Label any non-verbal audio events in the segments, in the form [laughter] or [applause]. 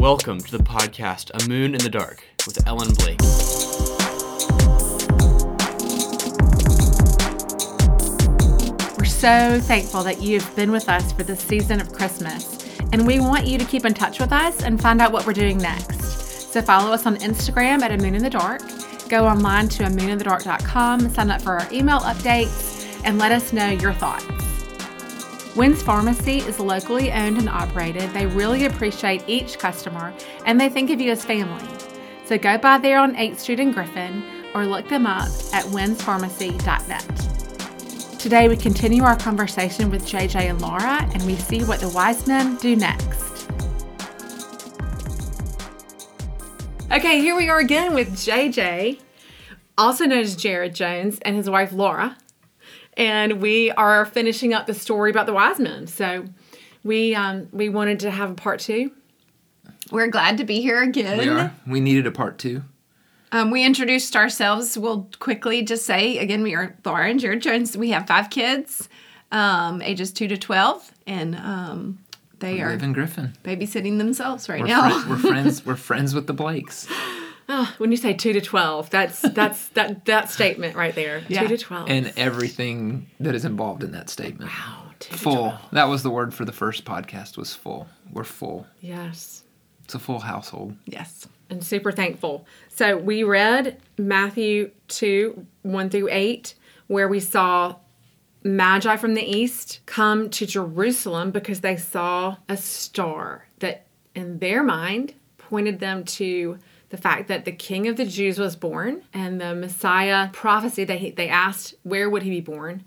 Welcome to the podcast A Moon in the Dark with Ellen Blake. We're so thankful that you've been with us for this season of Christmas, and we want you to keep in touch with us and find out what we're doing next. So follow us on Instagram at A Moon in the Dark. Go online to amooninthedark.com, sign up for our email updates, and let us know your thoughts. Wynn's Pharmacy is locally owned and operated. They really appreciate each customer and they think of you as family. So go by there on 8th Street in Griffin or look them up at winspharmacy.net. Today we continue our conversation with JJ and Laura and we see what the wise men do next. Okay, here we are again with JJ, also known as Jarod Jones, and his wife Laura and we are finishing up the story about the wise men. So we um, we wanted to have a part two. We're glad to be here again. We are. We needed a part two. Um, we introduced ourselves. We'll quickly just say again, we are Laura and Jarod Jones. We have five kids, um, ages two to twelve, and um, they We are live in Griffin. babysitting themselves right We're, now. fri- we're friends. [laughs] We're friends with the Blakes. Oh, when you say two to twelve, that's that's [laughs] that that statement right there. Yeah. Two to twelve. And everything that is involved in that statement. wow, two to Full. 12. That was the word for the first podcast. Was full. We're full. Yes. It's a full household. yes. and super thankful. So we read Matthew 2 1 through 8, where we saw Magi from the east come to Jerusalem because they saw a star that, in their mind, pointed them to the fact that the king of the Jews was born and the Messiah prophecy that he, they asked, where would he be born?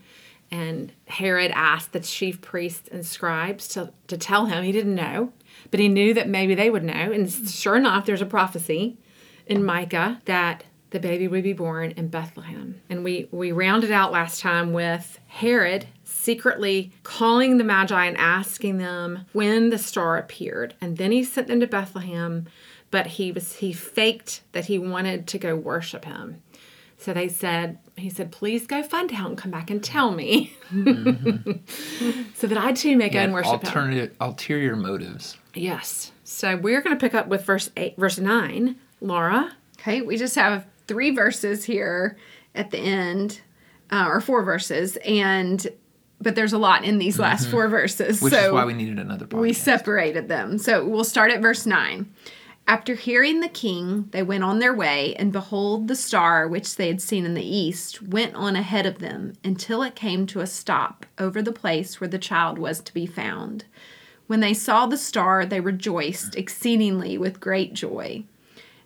And Herod asked the chief priests and scribes to, to tell him. He didn't know, but he knew that maybe they would know. And sure enough, there's a prophecy in Micah that the baby would be born in Bethlehem. And we, we rounded out last time with Herod secretly calling the Magi and asking them when the star appeared. And then he sent them to Bethlehem, but he was he faked that he wanted to go worship him. So they said, he said, please go find out and come back and tell me. [laughs] so that I too may go Yeah, and worship him. alternative, ulterior motives. Yes. So we're going to pick up with verse eight, verse nine. Laura. Okay. We just have three verses here at the end, uh, or four verses, and but there's a lot in these last four verses. Mm-hmm. Which so is why we needed another podcast. We separated them. So we'll start at verse 9. After hearing the king, they went on their way, and behold, the star which they had seen in the east went on ahead of them until it came to a stop over the place where the child was to be found. When they saw the star, they rejoiced exceedingly with great joy.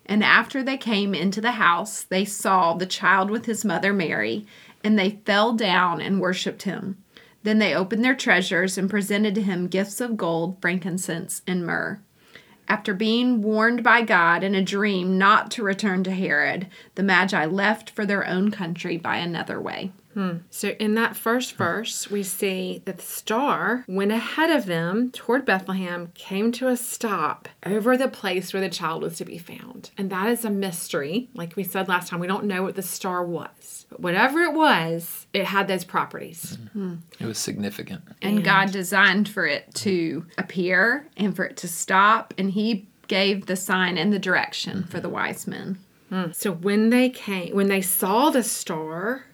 And after they came into the house, they saw the child with his mother Mary, and they fell down and worshipped him. Then they opened their treasures and presented to him gifts of gold, frankincense, and myrrh. After being warned by God in a dream not to return to Herod, the Magi left for their own country by another way. Hmm. So in that first verse, we see that the star went ahead of them toward Bethlehem, came to a stop over the place where the child was to be found. And that is a mystery. Like we said last time, we don't know what the star was. But whatever it was, it had those properties. Hmm. Hmm. It was significant. And God designed for it to appear and for it to stop, and He gave the sign and the direction for the wise men. So when they came, when they saw the star,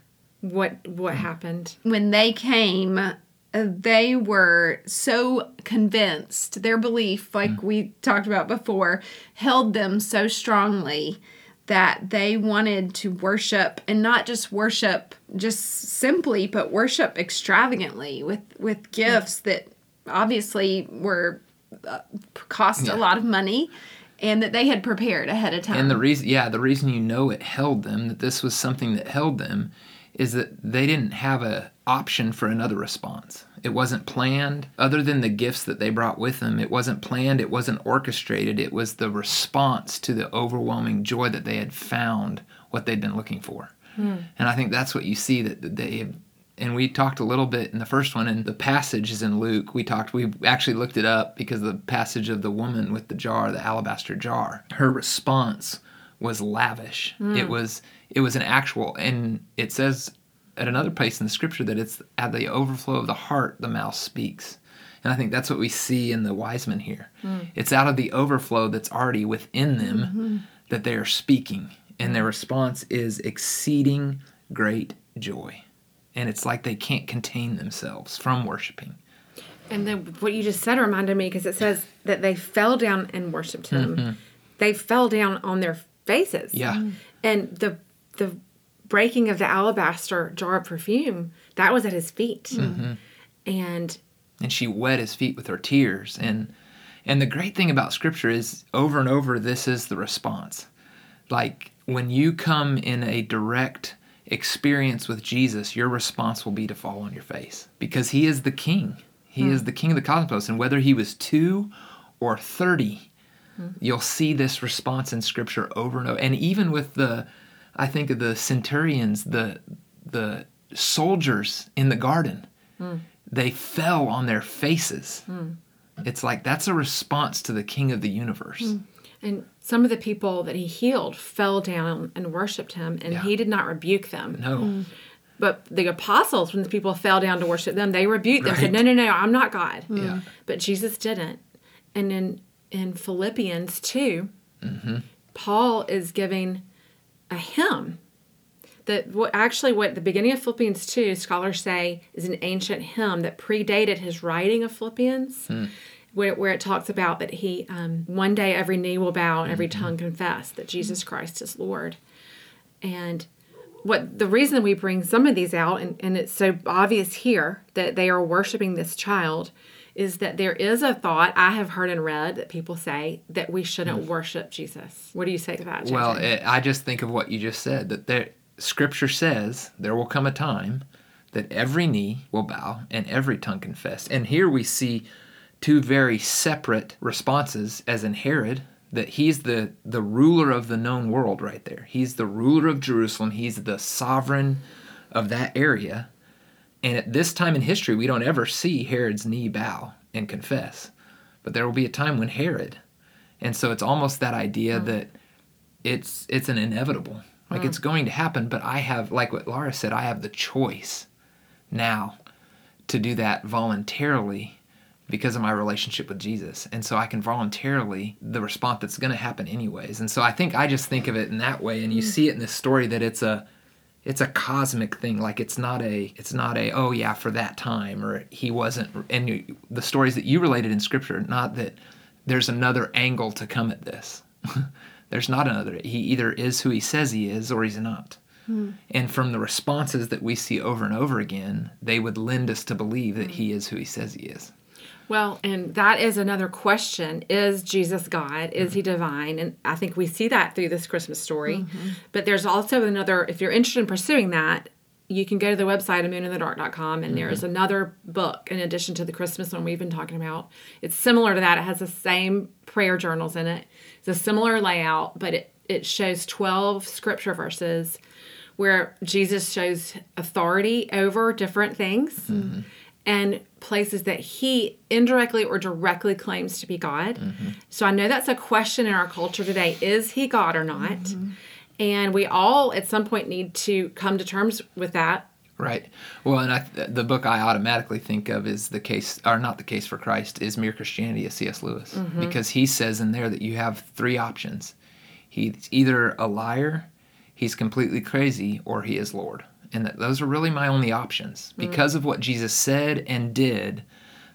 what what happened? when they came, uh, they were so convinced. Their belief, like we talked about before, held them so strongly that they wanted to worship and not just worship just simply, but worship extravagantly with with gifts that obviously were uh, cost a lot of money and that they had prepared ahead of time. And the reason, yeah, the reason you know it held them, that this was something that held them, is that they didn't have a option for another response. It wasn't planned, other than the gifts that they brought with them. It wasn't planned. It wasn't orchestrated. It was the response to the overwhelming joy that they had found what they'd been looking for. Hmm. And I think that's what you see that they and we talked a little bit in the first one and the passage is in luke we talked we actually looked it up because the passage of the woman with the jar the alabaster jar her response was lavish it hmm. was it was an actual and it says at another place in the scripture that it's at the overflow of the heart the mouth speaks And I think that's what we see in the wise men here. Hmm. It's out of the overflow that's already within them mm-hmm. that they are speaking. And their response is exceeding great joy. And it's like they can't contain themselves from worshiping. And then what you just said reminded me because it says that they fell down and worshipped him. Mm-hmm. They fell down on their faces. Yeah. And the the breaking of the alabaster jar of perfume that was at his feet. Mm-hmm. And and she wet his feet with her tears. And and the great thing about scripture is over and over this is the response. Like when you come in a direct experience with jesus your response will be to fall on your face. Because he is the king. He is hmm. the king of the cosmos. And whether he was 2 or 30 hmm. you'll see this response in scripture over and over. And even with the i think of the centurions the the soldiers in the garden hmm. they fell on their faces. Hmm. It's like that's a response to the king of the universe. Hmm. and some of the people that he healed fell down and worshipped him and he did not rebuke them. No. But the apostles, when the people fell down to worship them, they rebuked them, said, No, no, no, I'm not God. Yeah. But Jesus didn't. And in in Philippians 2, Mm-hmm. Paul is giving a hymn that what actually what the beginning of Philippians 2 scholars say is an ancient hymn that predated his writing of Philippians. Where, where it talks about that he um, one day every knee will bow and every tongue confess that Jesus Christ is Lord. And what the reason we bring some of these out, and, and it's so obvious here that they are worshiping this child, is that there is a thought I have heard and read that people say that we shouldn't mm. worship Jesus. What do you say to that? JJ? Well, it, I just think of what you just said that there, scripture says there will come a time that every knee will bow and every tongue confess. And here we see two very separate responses as in Herod that he's the the ruler of the known world right there. He's the ruler of Jerusalem. He's the sovereign of that area. And at this time in history, we don't ever see Herod's knee bow and confess. But there will be a time when Herod. And so it's almost that idea mm. that it's it's an inevitable. Like mm. it's going to happen, but I have like what Laura said, I have the choice now to do that voluntarily because of my relationship with Jesus. And so I can voluntarily the response that's going to happen anyways. And so I think I just think of it in that way and you mm. see it in this story that it's a it's a cosmic thing like it's not a it's not a oh yeah for that time or he wasn't and you, the stories that you related in scripture not that there's another angle to come at this. [laughs] There's not another he either is who he says he is or he's not. Hmm. And from the responses that we see over and over again they would lend us to believe that hmm. he is who he says he is Well, and that is another question. Is Jesus God? Is he divine? And I think we see that through this Christmas story. Mm-hmm. But there's also another, if you're interested in pursuing that, you can go to the website mooninthedark.com and there's mm-hmm. another book in addition to the Christmas one we've been talking about. It's similar to that. It has the same prayer journals in it. It's a similar layout, but it, it shows 12 scripture verses where Jesus shows authority over different things mm-hmm. And places that he indirectly or directly claims to be God. Mm-hmm. So I know that's a question in our culture today is he God or not? Mm-hmm. And we all at some point need to come to terms with that. Right. Well, and I, the book I automatically think of is the case, or not the case for Christ, is Mere Christianity of C.S. Lewis, mm-hmm. because he says in there that you have three options. He's either a liar, he's completely crazy, or he is Lord, and that those are really my only options mm. because of what Jesus said and did.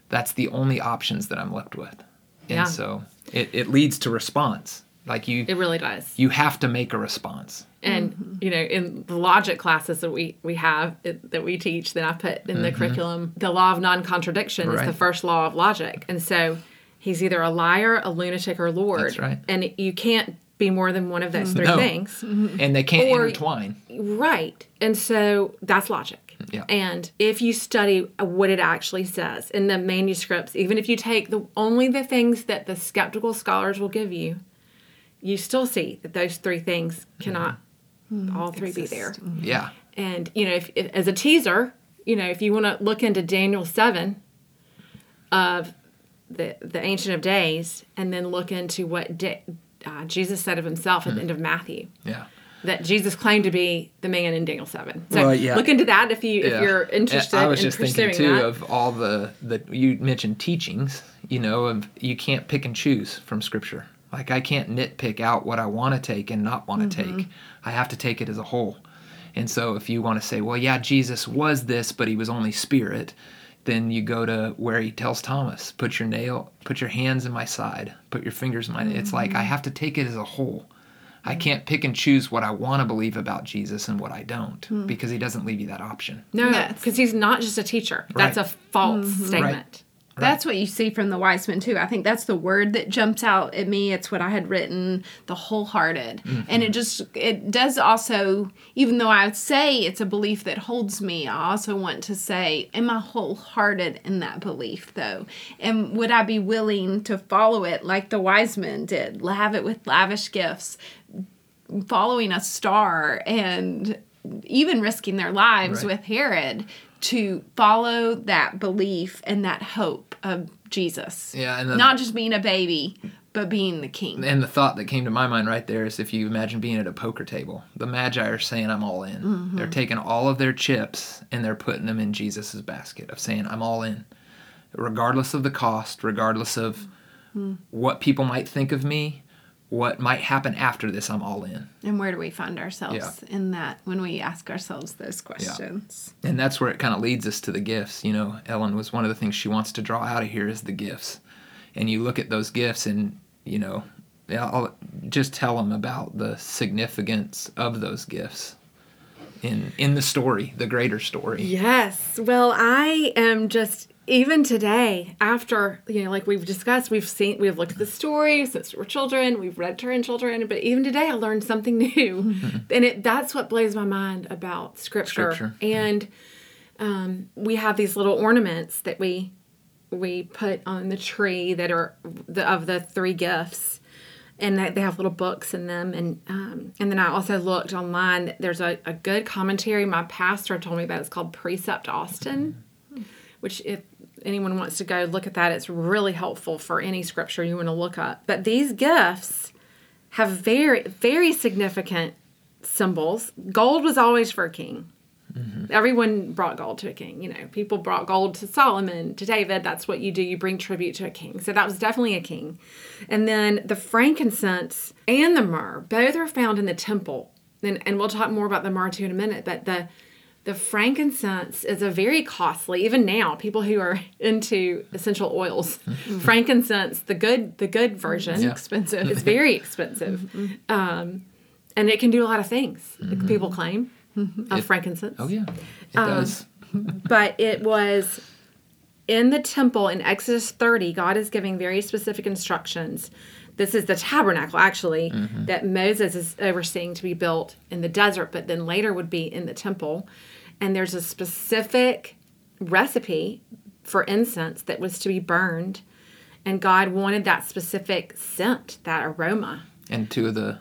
That's the only options that I'm left with, and Yeah. so it, it leads to response. Like you, It really does. you have to make a response. And mm-hmm. you know, in the logic classes that we we have it, that we teach, that I put in the mm-hmm. curriculum, the law of non-contradiction is the first law of logic, and so he's either a liar, a lunatic, or Lord. That's right. And you can't be more than one of those three mm-hmm. No. things. Mm-hmm. And they can't Or- intertwine. Right. And so that's logic. Yeah. And if you study what it actually says in the manuscripts, even if you take the only the things that the skeptical scholars will give you, you still see that those three things cannot mm-hmm. all three be there. Yeah. And you know, if, if as a teaser, you know, if you want to look into Daniel seven of the the Ancient of Days, and then look into what da- uh, Jesus said of himself at the end of Matthew, Yeah. that Jesus claimed to be the man in Daniel 7. So Well, yeah. look into that if you if Yeah. you're interested I was in just thinking too that. of all the the you mentioned teachings. You know, of you can't pick and choose from Scripture. Like I can't nitpick out what I want to take and not want to Mm-hmm. take. I have to take it as a whole. And so if you want to say, well, yeah, Jesus was this, but he was only spirit, then you go to where he tells Thomas, put your nail, put your hands in my side, put your fingers in my. It's like Mm-hmm. I have to take it as a whole. I can't pick and choose what I want to believe about Jesus and what I don't Hmm. because he doesn't leave you that option. no, Yes. because he's not just a teacher. That's Right. a false Mm-hmm. statement. That's what you see from the wise men too. I think that's the word that jumps out at me. It's what I had written, the wholehearted. Mm-hmm. And it just it does also even though I would say it's a belief that holds me, I also want to say am I wholehearted in that belief though? And would I be willing to follow it like the wise men did? Have it with lavish gifts, following a star and even risking their lives Right. with Herod to follow that belief and that hope of Jesus. Yeah, and the- not just being a baby, but being the king. And the thought that came to my mind right there is if you imagine being at a poker table, the Magi are saying, I'm all in. Mm-hmm. They're taking all of their chips and they're putting them in Jesus' basket of saying, I'm all in. Regardless of the cost, regardless of Mm-hmm. what people might think of me, what might happen after this, I'm all in. and where do we find ourselves in that when we ask ourselves those questions? And that's where it kind of leads us to the gifts. You know, Ellen was one of the things she wants to draw out of here is the gifts. And you look at those gifts and, you know, I'll just tell them about the significance of those gifts in in the story, the greater story. Yes. Well, I am just even today after you know like we've discussed we've seen we've looked at the story since we were children we've read to children but even today i learned something [laughs] new. [laughs] And it that's what blows my mind about scripture, Scripture. and um, we have these little ornaments that we we put on the tree that are the, of the three gifts. And they they have little books in them. And um, and then i also looked online. There's a, a good commentary my pastor told me about. It's called precept austin which if anyone wants to go look at that it's really helpful for any scripture you want to look up. But these gifts have very very significant symbols. Gold was always for a king. Mm-hmm. Everyone brought gold to a king you know people brought gold to solomon to david that's what you do you bring tribute to a king. So that was definitely a king. And then the frankincense and the myrrh both are found in the temple. And, and we'll talk more about the myrrh too in a minute but the the frankincense is a very costly even now people who are [laughs] into essential oils mm-hmm. frankincense the good the good version Yeah. Expensive. [laughs] it's very expensive mm-hmm. um, and it can do a lot of things mm-hmm. people claim of frankincense Oh yeah. It um, does. [laughs] but it was in the temple in Exodus 30, God is giving very specific instructions. This is the tabernacle, actually, that Moses is overseeing to be built in the desert, but then later would be in the temple. And there's a specific recipe for incense that was to be burned. And God wanted that specific scent, that aroma. And two of the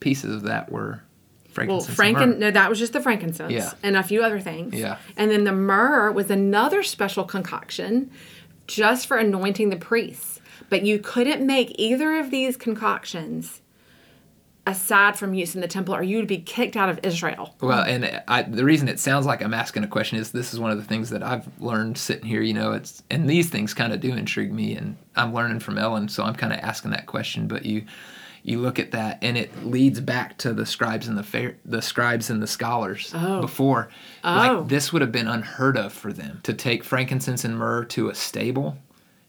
pieces of that were frankincense. Well, franken no, that was just the frankincense Yeah. and a few other things. Yeah. And then the myrrh was another special concoction just for anointing the priests. But you couldn't make either of these concoctions aside from use in the temple or you would be kicked out of Israel. Well, and I, the reason it sounds like I'm asking a question is this is one of the things that I've learned sitting here. You know, it's and these things kind of do intrigue me, and I'm learning from Ellen, so I'm kind of asking that question. But you, you look at that, and it leads back to the scribes and the fair, the scribes and the scholars Oh. before. Oh. Like this would have been unheard of for them to take frankincense and myrrh to a stable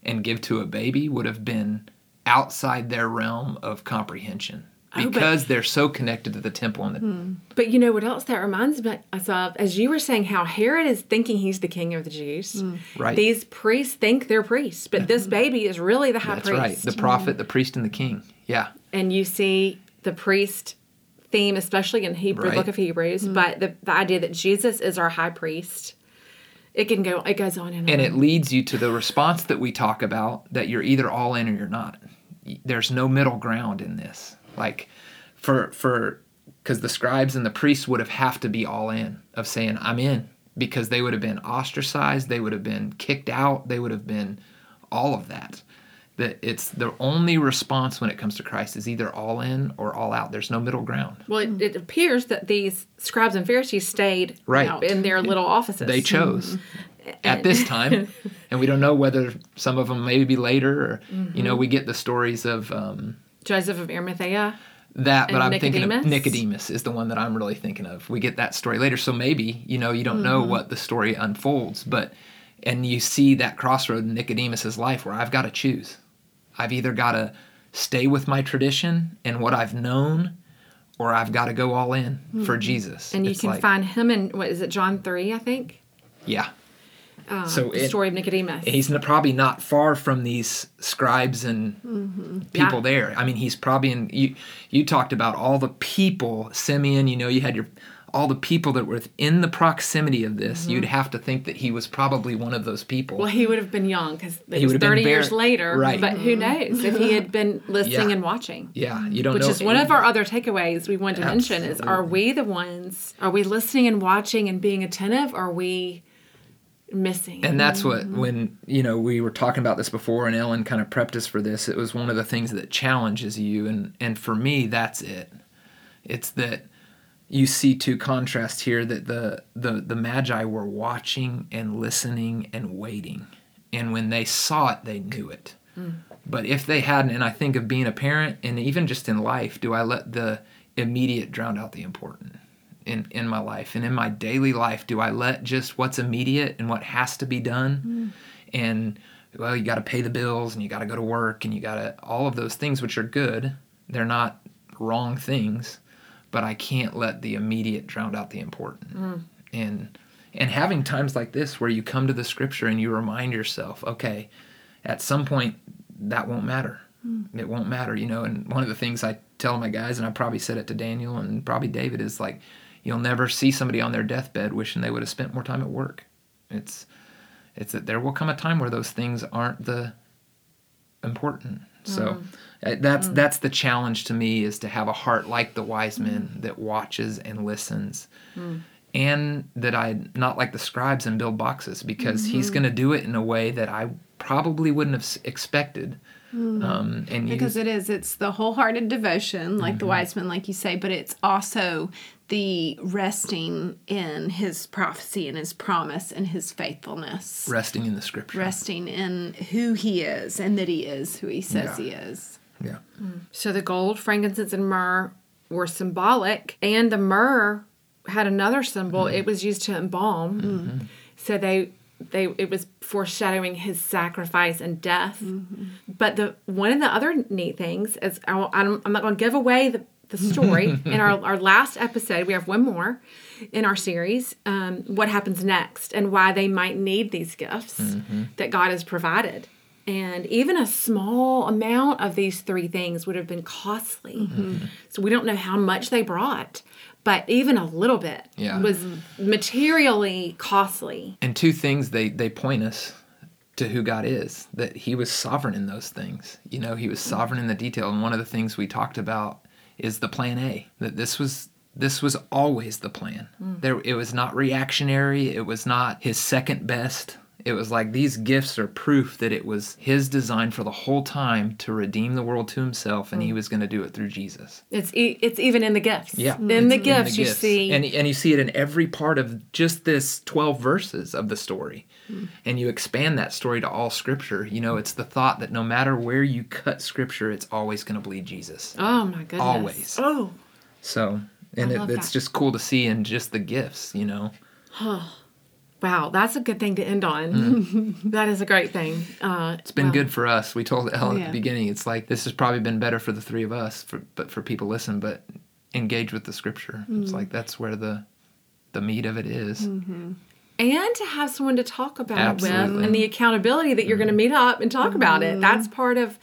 and give to a baby would have been outside their realm of comprehension. Oh, but- Because they're so connected to the temple and the hmm. But you know what else that reminds me us of? As you were saying, how Herod is thinking he's the king of the Jews. Hmm. Right. These priests think they're priests, but this baby is really the high priest. That's priest. right. The prophet, the priest, and the king. Yeah. and you see the priest theme, especially in Hebrew Right. book of Hebrews, hmm. but the, the idea that Jesus is our high priest. It can go. It goes on and on. And it leads you to the response that we talk about that you're either all in or you're not. There's no middle ground in this. Like for for because the scribes and the priests would have have to be all in of saying I'm in because they would have been ostracized, they would have been kicked out, they would have been all of that. That it's the only response when it comes to Christ is either all in or all out. There's no middle ground. Well, it, it appears that these scribes and Pharisees stayed Right. in their little offices. They chose at this time, and we don't know whether some of them maybe later. Or, You know, we get the stories of um, Joseph of Arimathea. that, but I'm thinking of Nicodemus? Nicodemus is the one that I'm really thinking of. We get that story later, so maybe you know you don't know Mm-hmm. what the story unfolds, but and you see that crossroad in Nicodemus's life where I've got to choose. I've either got to stay with my tradition and what I've known, or I've got to go all in for Jesus. Mm-hmm. And you It's can like- find him in, what is it, John 3, I think? yeah. Um, So the it- story of Nicodemus. he's probably not far from these scribes and people Yeah. there. I mean, he's probably in. You you talked about all the people, Simeon. You know, you had your all the people that were in the proximity of this. You'd have to think that he was probably one of those people. Mm-hmm. well, he would have been young because it He was would have been 30 years later. right. But who knows if he had been [laughs] listening Yeah. and watching. yeah, you don't know. Which know. is one of our other takeaways we want to mention is are we the ones, are we listening and watching and being attentive? Or are we missing? And that's what Mm-hmm. when you know we were talking about this before, and Ellen kind of prepped us for this. It was one of the things that challenges you, and and for me, that's it. It's that you see two contrasts here that the the the magi were watching and listening and waiting, and when they saw it, they knew it. But if they hadn't, and I think of being a parent, and even just in life, do I let the immediate drown out the important? In in my life. And in my daily life do i let just what's immediate and what has to be done? Mm. And well you got to pay the bills and you got to go to work and you got to all of those things which are good they're not wrong things but i can't let the immediate drown out the important. Mm. And and having times like this where you come to the scripture and you remind yourself okay at some point that won't matter. Mm. It won't matter you know and one of the things i tell my guys and i probably said it to daniel and probably david is like you'll never see somebody on their deathbed wishing they would have spent more time at work. It's it's that there will come a time where those things aren't the important. So uh, that's that's the challenge to me is to have a heart like the wise men that watches and listens. And that I not like the scribes and build boxes because he's going to do it in a way that I probably wouldn't have expected. Um, and because you, it is it's the wholehearted devotion like Mm-hmm. the wise men like you say but it's also the resting in his prophecy and his promise and his faithfulness resting in the scripture. resting in who he is and that he is who he says Yeah. he is Yeah. So the gold, frankincense, and myrrh were symbolic, and the myrrh had another symbol. Mm-hmm. It was used to embalm. Mm-hmm. So they they it was foreshadowing his sacrifice and death. Mm-hmm. But the one of the other neat things is I, I'm, I'm not going to give away the the story. In our, our last episode we have one more in our series um, what happens next and why they might need these gifts mm-hmm. that god has provided. And even a small amount of these three things would have been costly. Mm-hmm. So we don't know how much they brought but even a little bit Yeah. was materially costly. And two things they they point us to who God is that He was sovereign in those things. You know, He was mm-hmm. sovereign in the detail. And one of the things we talked about is the plan A. That this was this was always the plan. Hmm. There, it was not reactionary. It was not His second best. It was like these gifts are proof that it was His design for the whole time to redeem the world to Himself, and He mm. was going to do it through Jesus. it's e- it's even in the gifts Yeah, in the gifts you gifts. see and and you see it in every part of just this twelve verses of the story, mm. and you expand that story to all Scripture. You know, it's the thought that no matter where you cut Scripture, it's always going to bleed Jesus. oh my goodness Always. oh So, and it, it's that. just cool to see in just the gifts. You know, Wow, that's a good thing to end on. Mm. [laughs] that is a great thing. Uh, it's been good for us. We told Ellen at the beginning, it's like this has probably been better for the three of us, for, but for people listen, but engage with the Scripture. It's mm. like that's where the the meat of it is. Mm-hmm. and to have someone to talk about it with, and the accountability that you're going to mm-hmm. meet up and talk about it. That's mm-hmm. part of,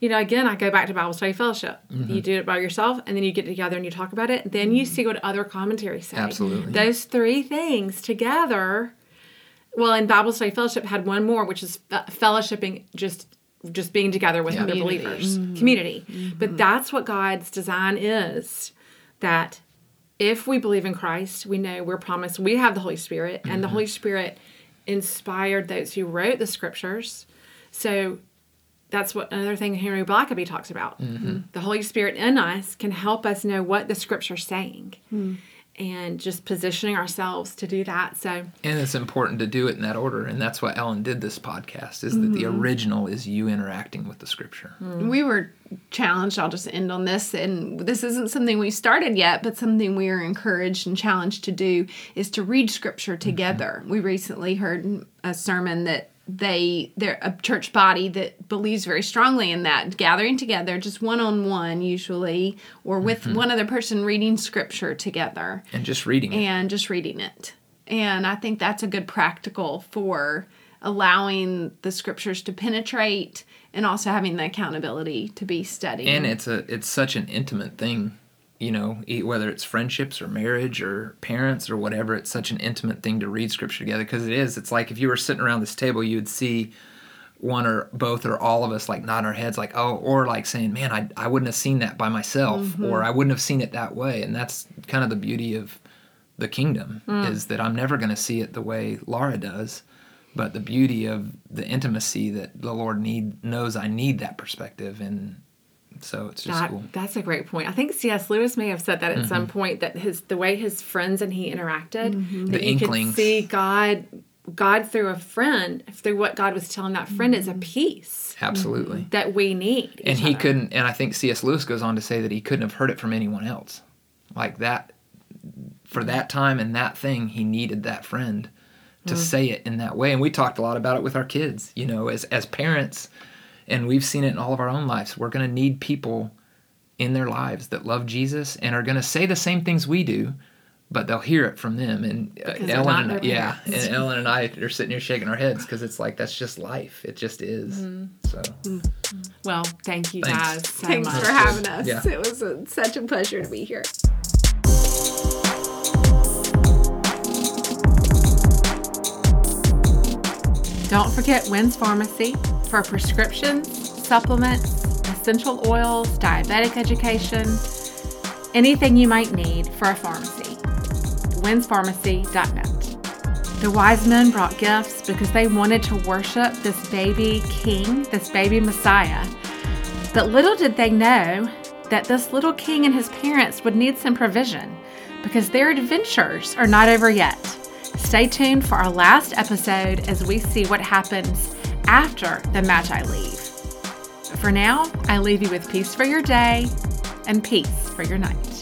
you know. Again, I go back to Bible study fellowship. You mm-hmm. do it by yourself, and then you get together and you talk about it. Then you mm-hmm. see what other commentaries say. Absolutely. those three things together. Well, in Bible study fellowship had one more, which is uh, fellowshipping, just just being together with other Community. believers, mm-hmm. community. But that's what God's design is. That if we believe in Christ, we know we're promised we have the Holy Spirit, and the Holy Spirit inspired those who wrote the scriptures. So that's what another thing Henry Blackaby talks about. Mm-hmm. The Holy Spirit in us can help us know what the scripture's saying. Hmm. And just positioning ourselves to do that. So And it's important to do it in that order, and that's why Ellen did this podcast. Is that the mm-hmm. original is you interacting with the scripture. Hmm. We were challenged, I'll just end on this, and this isn't something we started yet, but something we are encouraged and challenged to do is to read scripture mm-hmm. together. We recently heard a sermon that they they're a church body that believes very strongly in that gathering together just one on one usually or with mm-hmm. one other person reading scripture together And just reading it. and just reading it. And I think that's a good practical for allowing the scriptures to penetrate and also having the accountability to be studying. and it's a it's such an intimate thing you know whether it's friendships or marriage or parents or whatever it's such an intimate thing to read scripture together because it is. It's like if you were sitting around this table you would see one or both or all of us like nodding our heads like oh or like saying man i, I wouldn't have seen that by myself mm-hmm. or i wouldn't have seen it that way and that's kind of the beauty of the kingdom mm. is that i'm never going to see it the way laura does but the beauty of the intimacy that the lord need knows i need that perspective and so it's just that, cool that's a great point. I think C.S. Lewis may have said that at some mm-hmm. point that his the way his friends and he interacted, mm-hmm. that The you could see God God through a friend, through what God was telling that friend is a mm-hmm. peace Absolutely. that we need. And he other. couldn't, and I think C.S. Lewis goes on to say that he couldn't have heard it from anyone else. Like that, for that time and that thing, he needed that friend to mm. say it in that way. And we talked a lot about it with our kids, you know, as, as parents, and we've seen it in all of our own lives. We're going to need people in their lives that love Jesus and are going to say the same things we do, but they'll hear it from them. And uh, Ellen, and, their yeah, and Ellen and I are sitting here shaking our heads because it's like that's just life. It just is. So. Well, thank you Thanks. guys so Thanks much. for having us. Yeah. It was a, such a pleasure to be here. Don't forget Wynn's Pharmacy for prescriptions, supplements, essential oils, diabetic education, anything you might need for a pharmacy. WinsPharmacy.net. The wise men brought gifts because they wanted to worship this baby king, this baby Messiah. But little did they know that this little king and his parents would need some provision because their adventures are not over yet. Stay tuned for our last episode as we see what happens after the Magi leave. But for now, I leave you with peace for your day and peace for your night.